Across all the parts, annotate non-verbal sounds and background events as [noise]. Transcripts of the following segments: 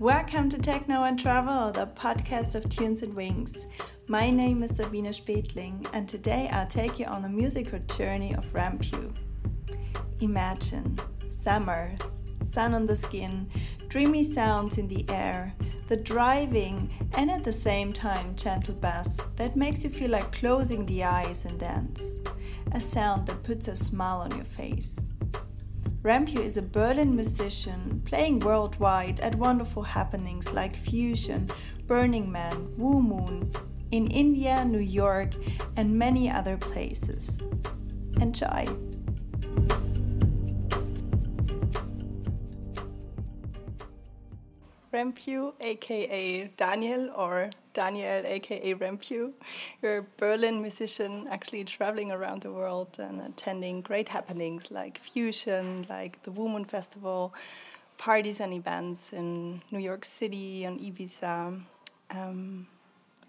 Welcome to Techno and Travel, the podcast of Tunes and Wings. My name is Sabine Spetling, and today I'll take you on a musical journey of Rampue. Imagine summer, sun on the skin, dreamy sounds in the air, the driving, and at the same time, gentle bass that makes you feel like closing the eyes and dance. A sound that puts a smile on your face. Rampue is a Berlin musician playing worldwide at wonderful happenings like Fusion, Burning Man, Woomoon, in India, New York, and many other places. Enjoy! Rampue, aka Daniel, or Daniel, aka Rampue. You're a Berlin musician, actually traveling around the world and attending great happenings like Fusion, like the Woomoon Festival, parties and events in New York City, and Ibiza, um,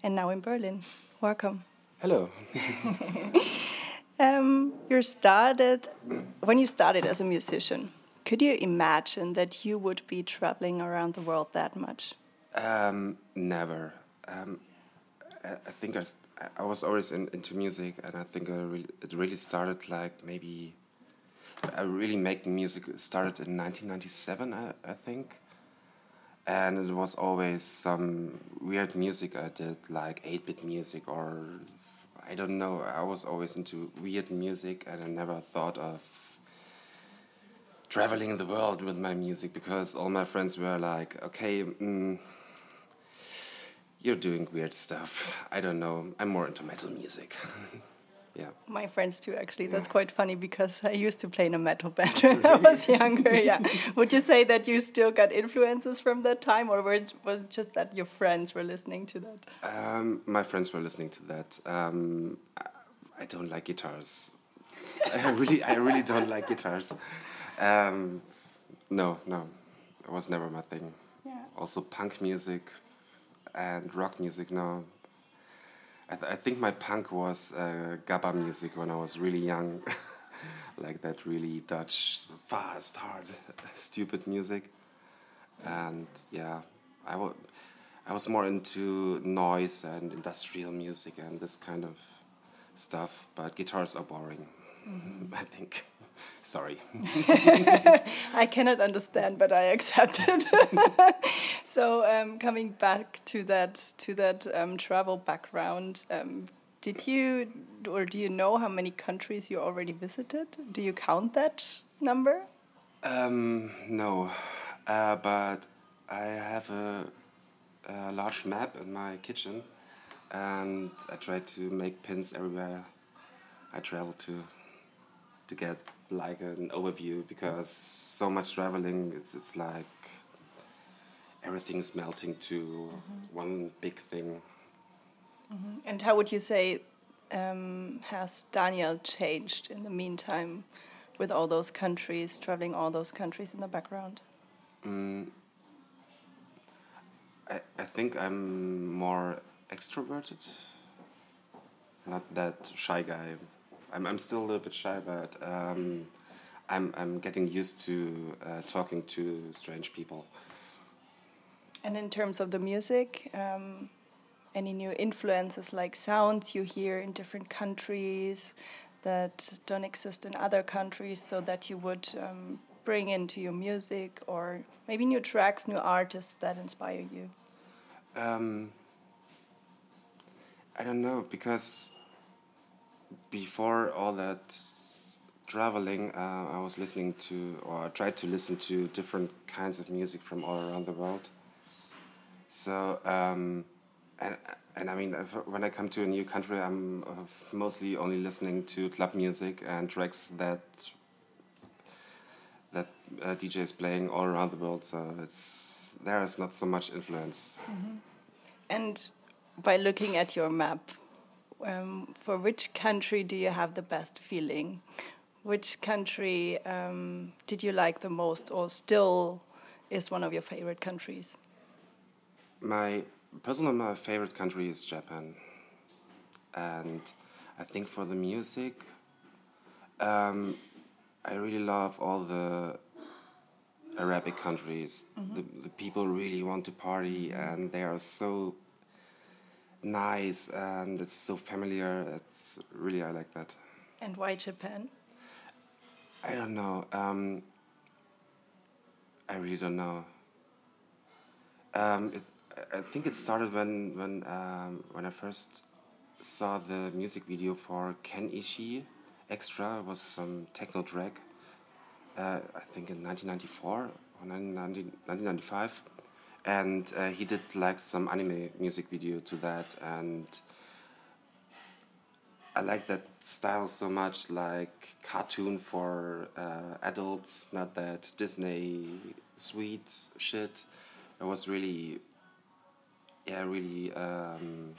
and now in Berlin. Welcome. Hello. [laughs] [laughs] um, you started when you started as a musician. Could you imagine that you would be traveling around the world that much? Um, never. Um, I, I, think I, I was always in, into music, and I think I really, it really started like maybe. I really making music started in 1997, I, I think. And it was always some weird music I did, like 8 bit music, or I don't know. I was always into weird music, and I never thought of traveling the world with my music because all my friends were like, okay, mm, you're doing weird stuff. I don't know. I'm more into metal music. [laughs] yeah. My friends too, actually. That's yeah. quite funny because I used to play in a metal band [laughs] when I was younger. Yeah. [laughs] Would you say that you still got influences from that time, or was it just that your friends were listening to that? Um, my friends were listening to that. Um, I don't like guitars. I really, I really don't like guitars. Um, no, no, it was never my thing. Yeah. Also, punk music and rock music. No, I, th I think my punk was uh, gabba music when I was really young, [laughs] like that really Dutch, fast, hard, [laughs] stupid music. And yeah, I was I was more into noise and industrial music and this kind of stuff. But guitars are boring, [laughs] mm -hmm. I think. Sorry. [laughs] I cannot understand, but I accept it. [laughs] so, um, coming back to that to that um, travel background, um, did you or do you know how many countries you already visited? Do you count that number? Um, no, uh, but I have a, a large map in my kitchen, and I try to make pins everywhere I travel to to get like an overview because so much traveling it's it's like everything's melting to mm-hmm. one big thing. Mm-hmm. and how would you say um, has daniel changed in the meantime with all those countries traveling all those countries in the background? Mm, I, I think i'm more extroverted. Not that shy guy I'm, I'm still a little bit shy, but um, I'm, I'm getting used to uh, talking to strange people. And in terms of the music, um, any new influences like sounds you hear in different countries that don't exist in other countries so that you would um, bring into your music or maybe new tracks, new artists that inspire you? Um, I don't know because before all that traveling, uh, I was listening to, or I tried to listen to different kinds of music from all around the world. So, um, and and I mean, when I come to a new country, I'm uh, mostly only listening to club music and tracks that that uh, DJ is playing all around the world. So it's there is not so much influence. Mm -hmm. And by looking at your map, um, for which country do you have the best feeling? Which country um, did you like the most, or still is one of your favorite countries? My personal my favorite country is Japan, and I think for the music, um, I really love all the Arabic countries. The, the people really want to party and they are so nice and it's so familiar. It's really, I like that. And why Japan? I don't know. Um, I really don't know. Um, it, I- think it started when when um, when I first saw the music video for Ken Ishii Extra. It was some techno track. Uh, I think in 1994 or 1990 1995, and uh, he did like some anime music video to that, and I like that style so much, like cartoon for uh, adults, not that Disney sweet shit. It was really, yeah, really. Um,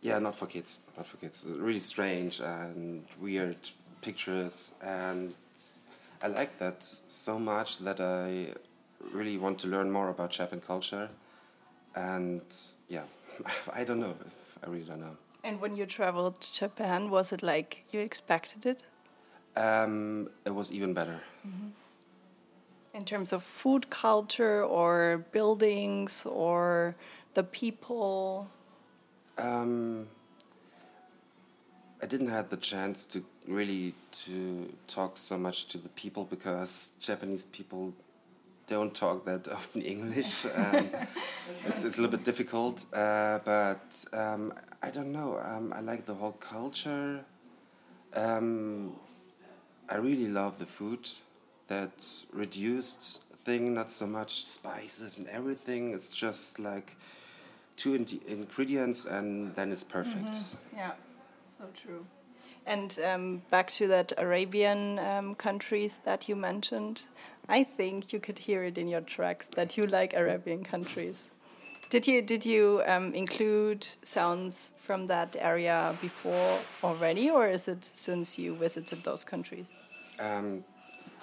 yeah, not for kids, not for kids. Really strange and weird pictures, and I like that so much that I really want to learn more about Japan culture, and yeah, [laughs] I don't know. If I really don't know. And when you traveled to Japan, was it like you expected it? Um, it was even better. In terms of food culture or buildings or the people? Um, I didn't have the chance to really to talk so much to the people because Japanese people don't talk that [laughs] often English. Um, [laughs] it's, it's a little bit difficult, uh, but um, I don't know. Um, I like the whole culture. Um, I really love the food. That reduced thing, not so much spices and everything. It's just like two in- ingredients and then it's perfect. Yeah, so true. And um, back to that Arabian um, countries that you mentioned, I think you could hear it in your tracks that you like Arabian countries. Did you did you um, include sounds from that area before already, or is it since you visited those countries? Um,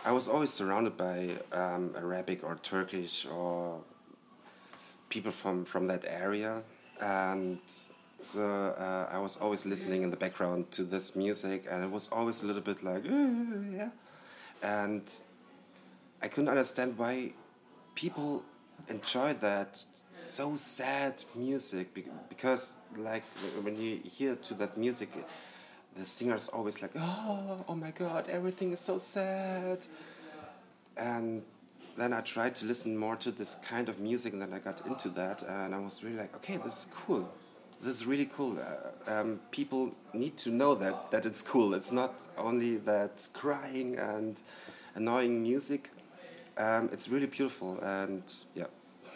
I was always surrounded by um, Arabic or Turkish or people from, from that area, and so uh, I was always listening in the background to this music, and it was always a little bit like, "Uh, yeah, and I couldn't understand why people enjoy that so sad music be- because like when you hear to that music the singer is always like oh oh my god everything is so sad. And then I tried to listen more to this kind of music and then I got into that and I was really like okay this is cool this is really cool. Uh, um, people need to know that that it's cool. It's not only that crying and annoying music. Um, it's really beautiful and yeah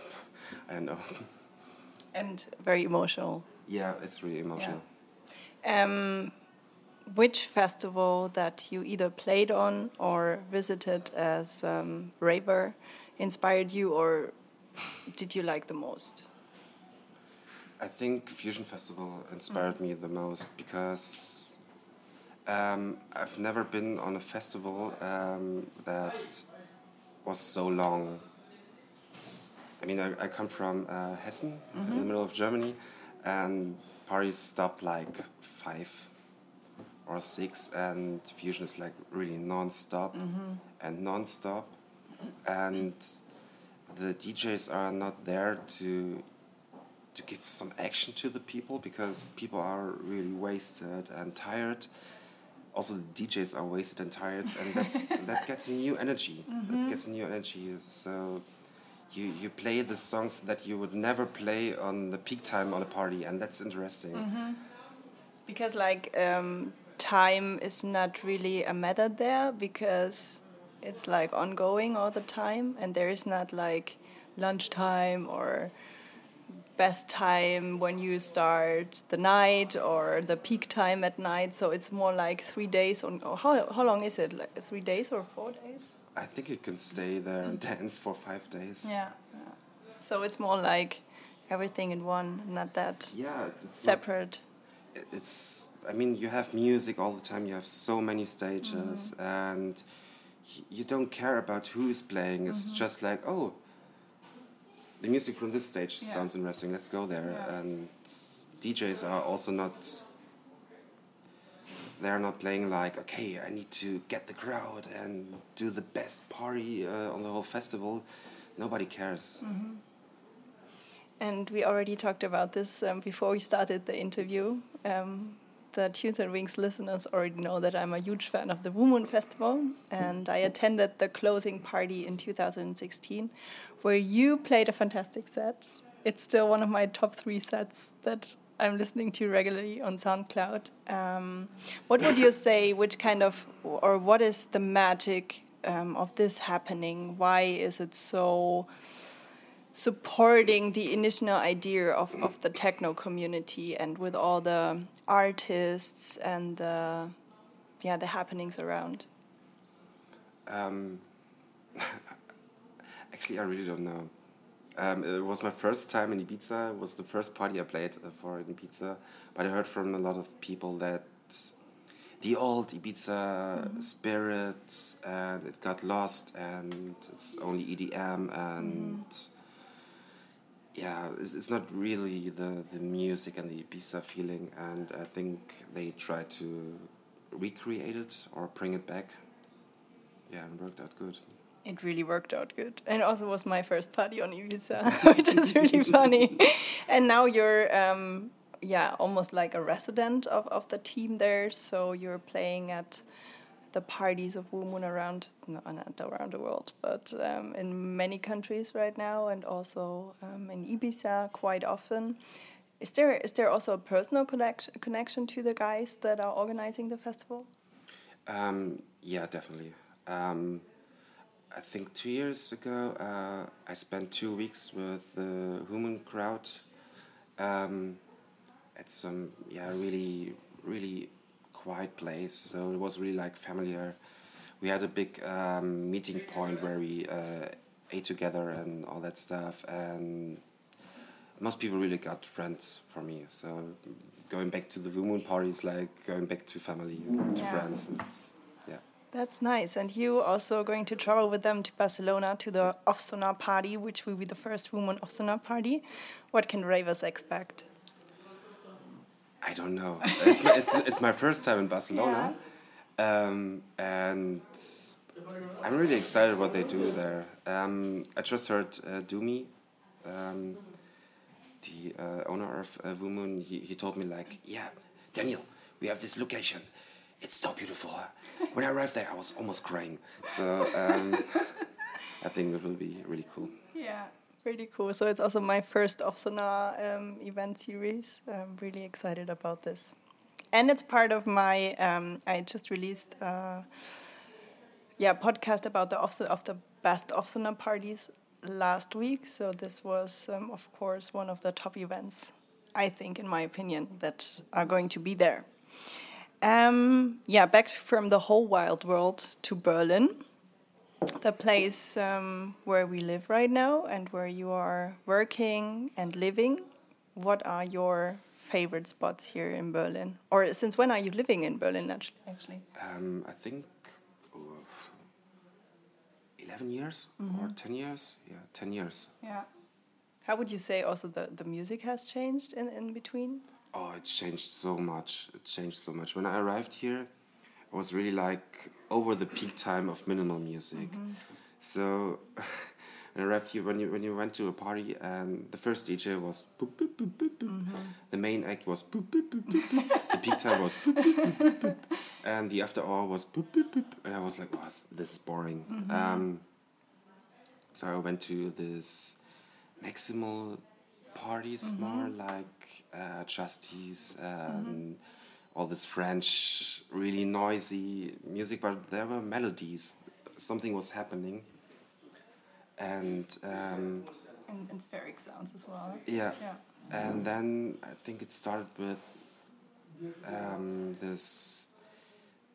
[laughs] I know. And very emotional. yeah it's really emotional. Um, which festival that you either played on or visited as um, raver inspired you, or did you like the most? I think Fusion Festival inspired me the most because um, I've never been on a festival um, that was so long. I mean, I, I come from uh, Hessen, in the middle of Germany, and parties stop like five or six, and Fusion is like really non-stop and non-stop, and the DJs are not there to to give some action to the people because people are really wasted and tired. Also, the DJs are wasted and tired, and that's, [laughs] that gets a new energy. That gets a new energy. So, you you play the songs that you would never play on the peak time on a party, and that's interesting. Because like um, time is not really a matter there because it's like ongoing all the time, and there is not like lunchtime or best time when you start the night or the peak time at night. So it's more like three days. On or how how long is it? Like three days or four days? I think you can stay there and [laughs] dance for five days. Yeah. yeah. So it's more like everything in one, not that Yeah, it's, it's separate. it's i mean you have music all the time you have so many stages Mm-hmm. and you don't care about who is playing it's Mm-hmm. just like oh the music from this stage Yeah. sounds interesting let's go there Yeah. and djs are also not they're not playing like okay i need to get the crowd and do the best party uh, on the whole festival nobody cares And we already talked about this um, before we started the interview. Um, the Tunes and Wings listeners already know that I'm a huge fan of the Woomoon Festival, and I attended the closing party in 2016, where you played a fantastic set. It's still one of my top three sets that I'm listening to regularly on SoundCloud. Um, what would you say? Which kind of, or what is the magic um, of this happening? Why is it so? Supporting the initial idea of, of the techno community and with all the artists and the yeah the happenings around. Um, [laughs] actually i really don't know. Um, it was my first time in ibiza. It was the first party i played uh, for in ibiza. But i heard from a lot of people that the old Ibiza spirit and it got lost and it's only EDM and yeah, it's, it's not really the, the music and the Ibiza feeling, and I think they try to recreate it or bring it back. Yeah, and worked out good. it really worked out good and also was my first party on ibiza [laughs] [laughs] which is really funny and now you're um, yeah almost like a resident of, of the team there so you're playing at the parties of Woomoon around not around the world but um, in many countries right now and also um, in ibiza quite often. Is there is there also a personal connect, connection to the guys that are organizing the festival? Um, yeah, definitely. Um, I think two years ago, uh, I spent two weeks with the human crowd. Um, at some yeah really really quiet place. So it was really like familiar. We had a big um, meeting point where we uh, ate together and all that stuff, and most people really got friends for me. So going back to the Moon parties, like going back to family, to Yeah. friends. It's, yeah. That's nice. And you also going to travel with them to Barcelona to the Off party, which will be the first Woomoon Off party. What can ravers expect? I don't know. It's my, it's, it's my first time in Barcelona, um, and I'm really excited what they do there. Um, I just heard uh, Doomy, um, the uh, owner of uh, Moon. He, he told me like, yeah, Daniel, we have this location. It's so beautiful. When I arrived there, I was almost crying. So um, I think it will be really cool. Yeah, pretty cool. So it's also my first Off Sonar um, event series. I'm really excited about this. And it's part of my, um, I just released uh, yeah, podcast about the off of the best Off Sonar parties last week. So this was, um, of course, one of the top events, I think, in my opinion, that are going to be there. Um, yeah, back from the whole wild world to Berlin the place um, where we live right now and where you are working and living. What are your favorite spots here in Berlin? Or since when are you living in Berlin, actu- actually? Um, I think uh, 11 years or 10 years. Yeah, 10 years. Yeah. How would you say also the, the music has changed in, in between? Oh, it's changed so much. It changed so much. When I arrived here, it was really like over the peak time of minimal music. So when I arrived here, when you when you went to a party, um, the first DJ was boop, boop, boop, boop, boop. the main act was boop, boop, boop, boop, boop. the peak time was boop, boop, boop, boop, boop. and the after hour was boop, boop, boop. and I was like, oh, this is boring. Um, so I went to this maximal parties more like uh, Justice and all this French, really noisy music, but there were melodies. Something was happening. And um, And, and spheric sounds as well. yeah. Yeah. And then I think it started with um, this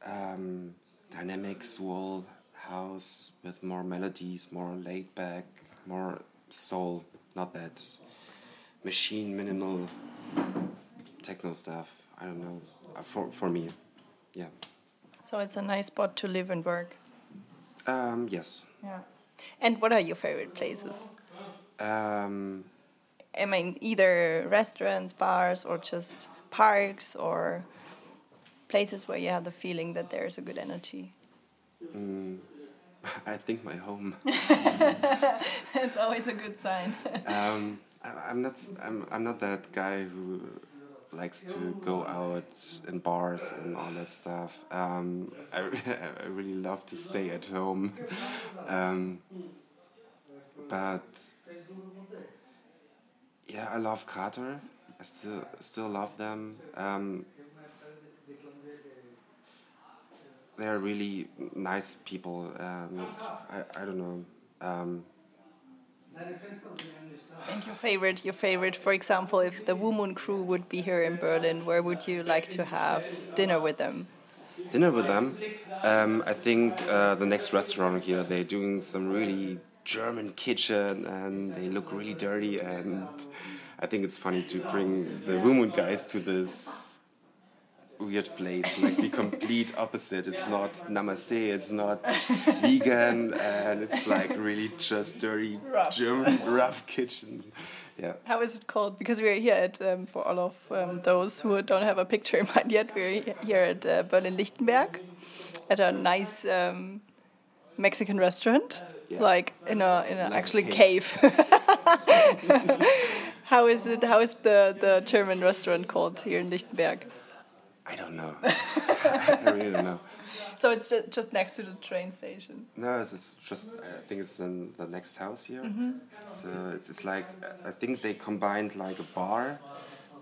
um, dynamic soul house with more melodies, more laid back, more soul, not that machine minimal techno stuff. I don't know. For, for me, yeah. So it's a nice spot to live and work. Um, yes. Yeah. And what are your favorite places? Um, I mean, either restaurants, bars, or just parks, or places where you have the feeling that there's a good energy? Mm, [laughs] I think my home. [laughs] it's always a good sign. um, I, am not. I'm. I'm not that guy who likes to go out in bars and all that stuff. Um, I, [laughs] I really love to stay at home. Um, but yeah, I love Kater. I still still love them. Um, they're really nice people. Um, I, I don't know. Um, and your favorite, your favorite, for example, if the Woomoon crew would be here in Berlin, where would you like to have dinner with them? Dinner with them, um, I think uh, the next restaurant here. They're doing some really German kitchen, and they look really dirty. And I think it's funny to bring the Woomoon guys to this weird place, like the [laughs] complete opposite. It's not namaste, it's not [laughs] vegan, and it's like really just dirty rough. German [laughs] rough kitchen. Yeah. How is it called? Because we're here at, um, for all of um, those who don't have a picture in mind yet, we're here at uh, Berlin Lichtenberg at a nice um, Mexican restaurant, yeah. like in a in a like actually cave. cave. How is it? How is the the German restaurant called here in Lichtenberg? I don't know. [laughs] I really don't know. So it's just next to the train station. No, it's, it's just. I think it's in the next house here. Mm -hmm. So it's it's like I think they combined like a bar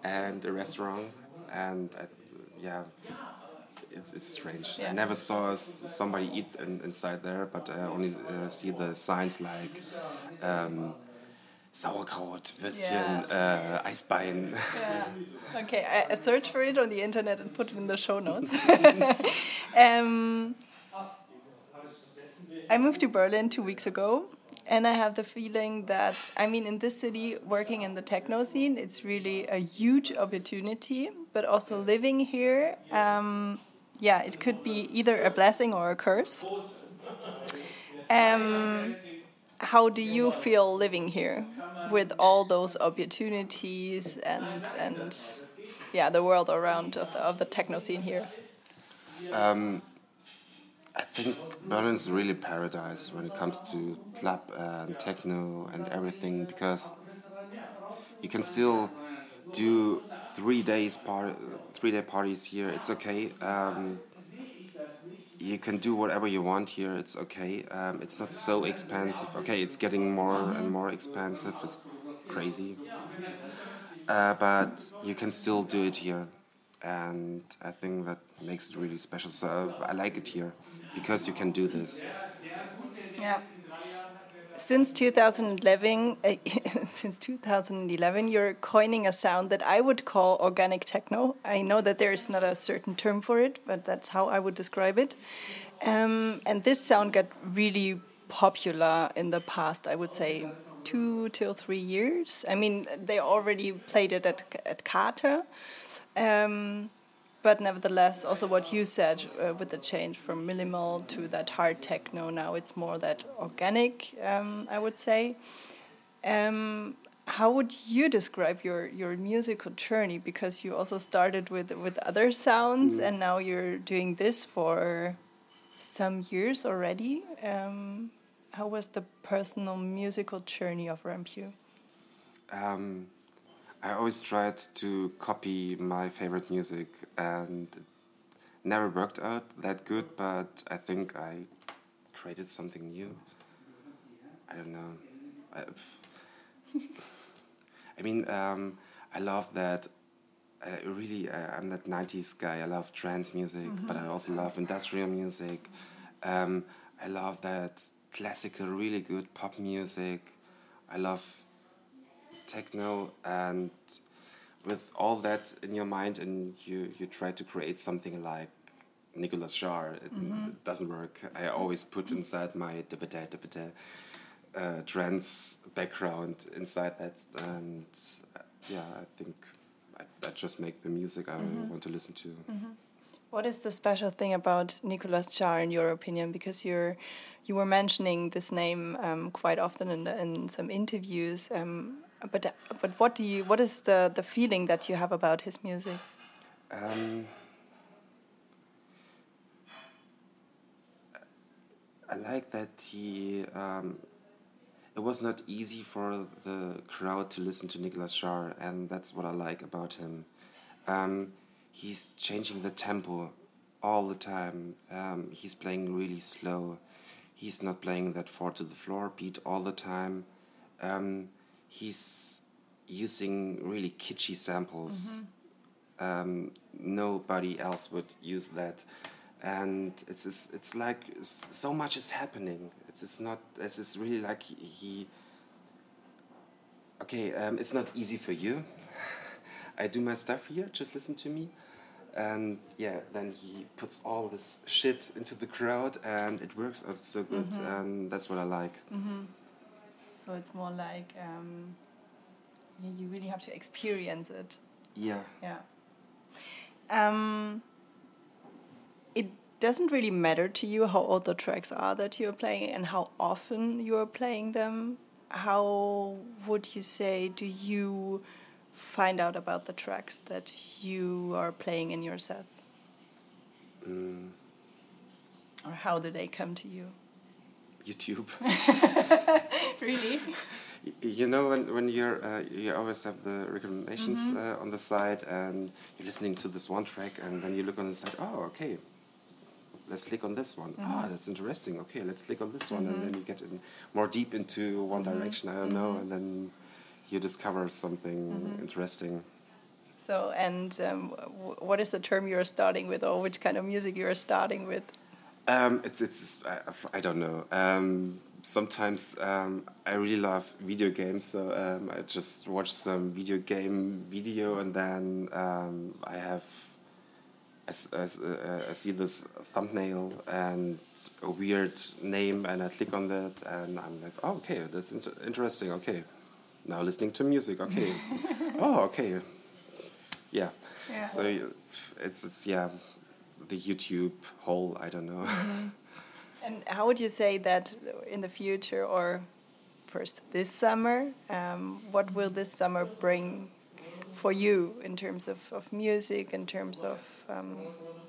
and a restaurant, and I, yeah, it's it's strange. Yeah. I never saw somebody eat in, inside there, but I only uh, see the signs like. Um, Sauerkraut, Würstchen, yeah. uh, Eisbein. Yeah. Okay, I, I search for it on the internet and put it in the show notes. [laughs] um, I moved to Berlin two weeks ago, and I have the feeling that, I mean, in this city, working in the techno scene, it's really a huge opportunity, but also living here, um, yeah, it could be either a blessing or a curse. Um, how do you feel living here with all those opportunities and and yeah the world around of the, of the techno scene here? Um, I think Berlin's really paradise when it comes to club and techno and everything because you can still do three days part three day parties here. It's okay. Um, you can do whatever you want here. It's okay. Um, it's not so expensive. Okay, it's getting more and more expensive. It's crazy, uh, but you can still do it here, and I think that makes it really special. So I like it here because you can do this. Yeah since 2011, uh, [laughs] since 2011, you're coining a sound that I would call organic techno. I know that there is not a certain term for it, but that's how I would describe it. Um, and this sound got really popular in the past. I would say two till three years. I mean, they already played it at at Kater. Um, but nevertheless, also what you said uh, with the change from minimal to that hard techno, now it's more that organic, um, I would say. Um, how would you describe your, your musical journey? Because you also started with, with other sounds mm. and now you're doing this for some years already. Um, how was the personal musical journey of Rampue? Um, I always tried to copy my favorite music and never worked out that good, but I think I created something new. I don't know. I, [laughs] I mean, um, I love that. I really, uh, I'm that 90s guy. I love trance music, mm -hmm. but I also love industrial music. Um, I love that classical, really good pop music. I love techno and with all that in your mind and you you try to create something like Nicolas Jaar it, mm -hmm. doesn't work I always put inside my uh, trance background inside that and uh, yeah I think I, I, just make the music I mm -hmm. want to listen to mm -hmm. What is the special thing about Nicolas Jaar in your opinion because you're you were mentioning this name um, quite often in, the, in some interviews um, but uh, but what do you what is the the feeling that you have about his music? Um, I like that he. Um, it was not easy for the crowd to listen to Nicolas Jaar, and that's what I like about him. Um, he's changing the tempo all the time. Um, he's playing really slow. He's not playing that four to the floor beat all the time. Um, he's using really kitschy samples. Um, nobody else would use that, and it's it's, it's like so much is happening. It's it's not it's it's really like he. okay, um, it's not easy for you. [laughs] I do my stuff here. Just listen to me and yeah, then he puts all this shit into the crowd, and it works out so good, and that's what I like. So it's more like um, yeah, you really have to experience it. Yeah. Yeah. Um, it doesn't really matter to you how old the tracks are that you're playing and how often you are playing them. How would you say do you find out about the tracks that you are playing in your sets? Mm, Or how do they come to you? YouTube. [laughs] really? You know when when you're uh, you always have the recommendations uh, on the side, and you're listening to this one track, and then you look on the side. Oh, okay. Let's click on this one. Ah, that's interesting. Okay, let's click on this one, and then you get in more deep into one direction. I don't know, and then you discover something interesting. So, and um, w- what is the term you're starting with, or which kind of music you're starting with? Um, it's it's I, I don't know. Um, sometimes um, I really love video games, so um, I just watch some video game video, and then um, I have I, I uh, I see this thumbnail and a weird name, and I click on that, and I'm like, oh, okay, that's inter- interesting. Okay, now listening to music. Okay, [laughs] oh, okay, yeah. Yeah. So it's it's yeah, the YouTube hole. I don't know. [laughs] And how would you say that in the future, or first this summer, um, what will this summer bring for you in terms of, of music, in terms of um,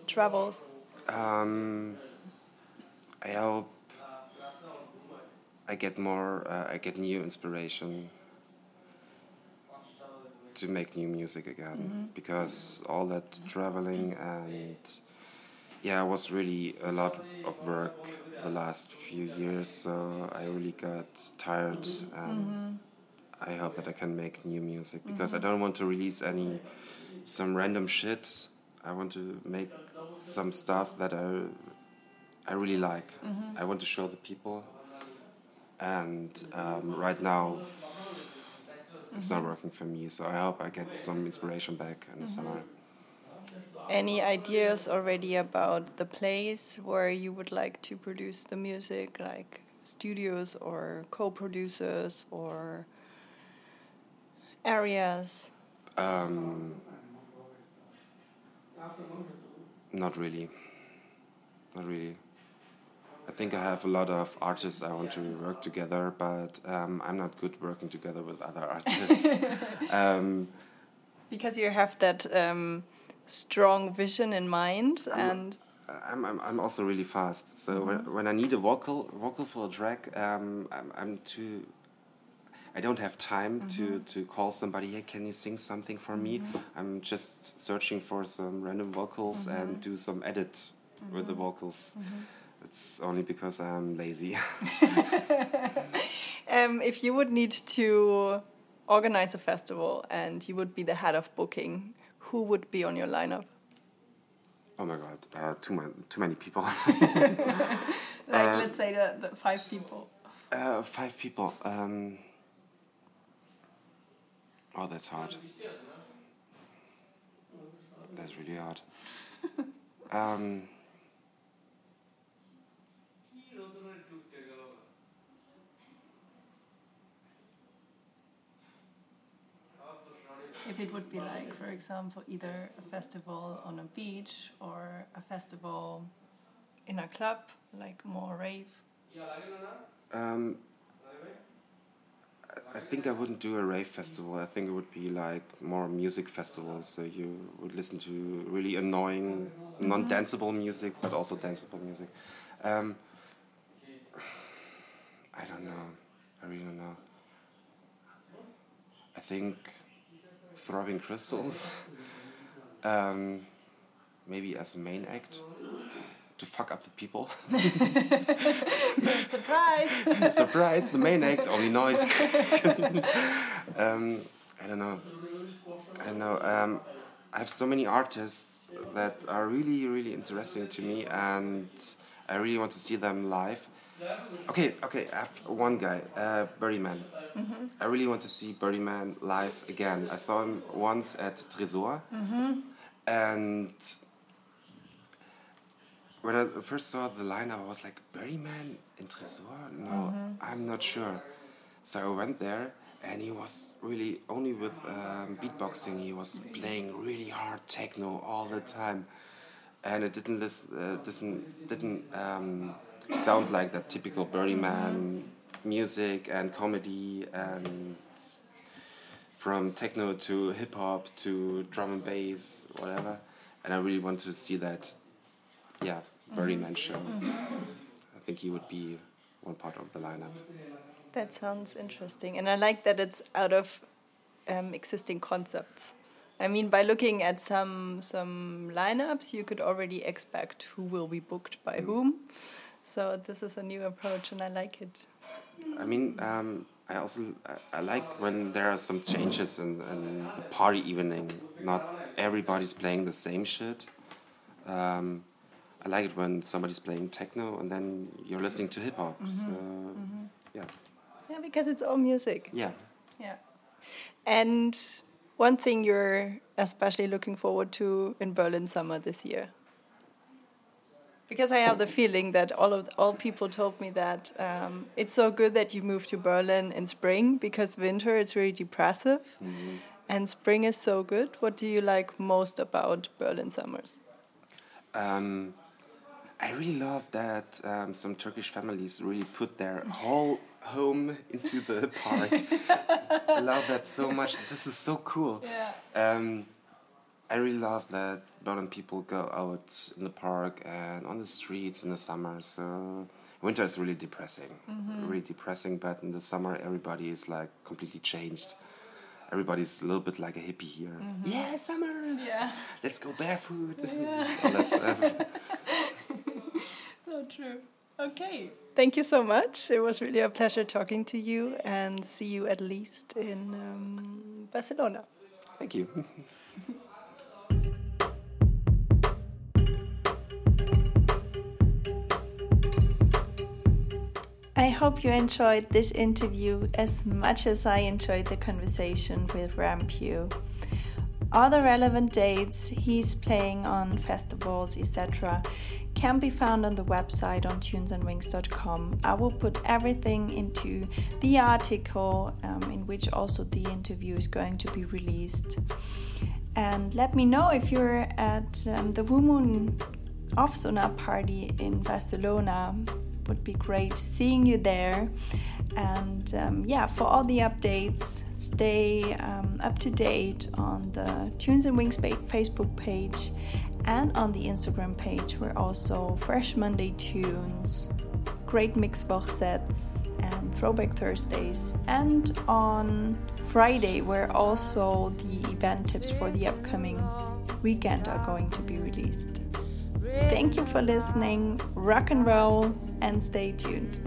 travels? Um, I hope I get more. Uh, I get new inspiration to make new music again because all that traveling and yeah, it was really a lot of work the last few years. So I really got tired and. Mm-hmm. I hope that I can make new music because I mm-hmm. don't want to release any some random shit. I want to make some stuff that I I really like. Mm-hmm. I want to show the people, and um, right now it's not working for me. So I hope I get some inspiration back in the summer. Any ideas already about the place where you would like to produce the music, like studios or co producers or areas? Um, not really. Not really. I think I have a lot of artists I want to work together, but um, I'm not good working together with other artists. [laughs] um, Because you have that um, strong vision in mind, and I'm, I'm, I'm also really fast. So when, mm-hmm. when I need a vocal vocal for a track, um, I'm, I'm too. I don't have time to, mm-hmm. to call somebody. Hey, can you sing something for me? Mm-hmm. I'm just searching for some random vocals and do some edit with the vocals. It's only because I'm lazy. [laughs] [laughs] um, if you would need to organize a festival and you would be the head of booking, who would be on your lineup? oh my god, uh, too many too many people. [laughs] Like, let's say the, the five people. Uh, five people. Um, oh, that's hard. That's really hard. [laughs] um, If it would be like, for example, either a festival on a beach or a festival in a club, like more rave. um, I- I think I wouldn't do a rave festival. I think it would be like more music festivals. So you would listen to really annoying, non-danceable music, but also danceable music. Um, I don't know. I really don't know. I think Throbbing Crystals. um, maybe as a main act to fuck up the people. [laughs] Surprise! [laughs] Surprise! The main act, only noise. [laughs] um, I don't know. I don't know. Um, I have so many artists that are really, really interesting to me, and I really want to see them live. Okay, okay. I have one guy, uh, Birdie Mm -hmm. I really want to see Beardyman live again. I saw him once at Tresor, mm -hmm. and when I first saw the lineup, I was like, Beardyman in Tresor? No, mm -hmm. I'm not sure. So I went there, and he was really only with um, beatboxing. He was playing really hard techno all the time, and it didn't list, uh, didn't didn't um, sound like that typical Beardyman music and comedy and from techno to hip hop to drum and bass, whatever. And I really want to see that yeah, Beardyman show. I think he would be one part of the lineup. That sounds interesting, and I like that it's out of um, existing concepts. I mean, by looking at some some lineups, you could already expect who will be booked by mm. whom. So this is a new approach, and I like it. I mean, um, I also I, like when there are some changes in, in the party evening. Not everybody's playing the same shit. Um, I like it when somebody's playing techno and then you're listening to hip hop. Mm -hmm. So mm -hmm. yeah. Yeah, because it's all music. Yeah. Yeah. And one thing you're especially looking forward to in Berlin summer this year. Because I have the feeling that all of all people told me that um, it's so good that you moved to Berlin in spring because winter it's really depressive, mm -hmm. and spring is so good. What do you like most about Berlin summers? Um, I really love that um, some Turkish families really put their whole home into the [laughs] park. [laughs] I love that so much. This is so cool. Yeah. I really love that Berlin people go out in the park and on the streets in the summer. So winter is really depressing, mm -hmm. really depressing. But in the summer, everybody is like completely changed. Everybody's a little bit like a hippie here. Mm -hmm. Yeah, summer. Yeah. Let's go barefoot. Yeah. [laughs] so true. Okay. Thank you so much. It was really a pleasure talking to you and see you at least in um, Barcelona. Thank you. [laughs] I hope you enjoyed this interview as much as I enjoyed the conversation with Rampue. All the relevant dates he's playing on festivals, etc., can be found on the website on tunesandwings.com. I will put everything into the article um, in which also the interview is going to be released. And let me know if you're at um, the Woomoon Off Sonar party in Barcelona. Would be great seeing you there. And um, yeah, for all the updates, stay um, up to date on the Tunes and Wings Facebook page and on the Instagram page. We're also Fresh Monday Tunes, Great Mix Box sets, and Throwback Thursdays. And on Friday, where also the event tips for the upcoming weekend are going to be released. Thank you for listening, rock and roll, and stay tuned.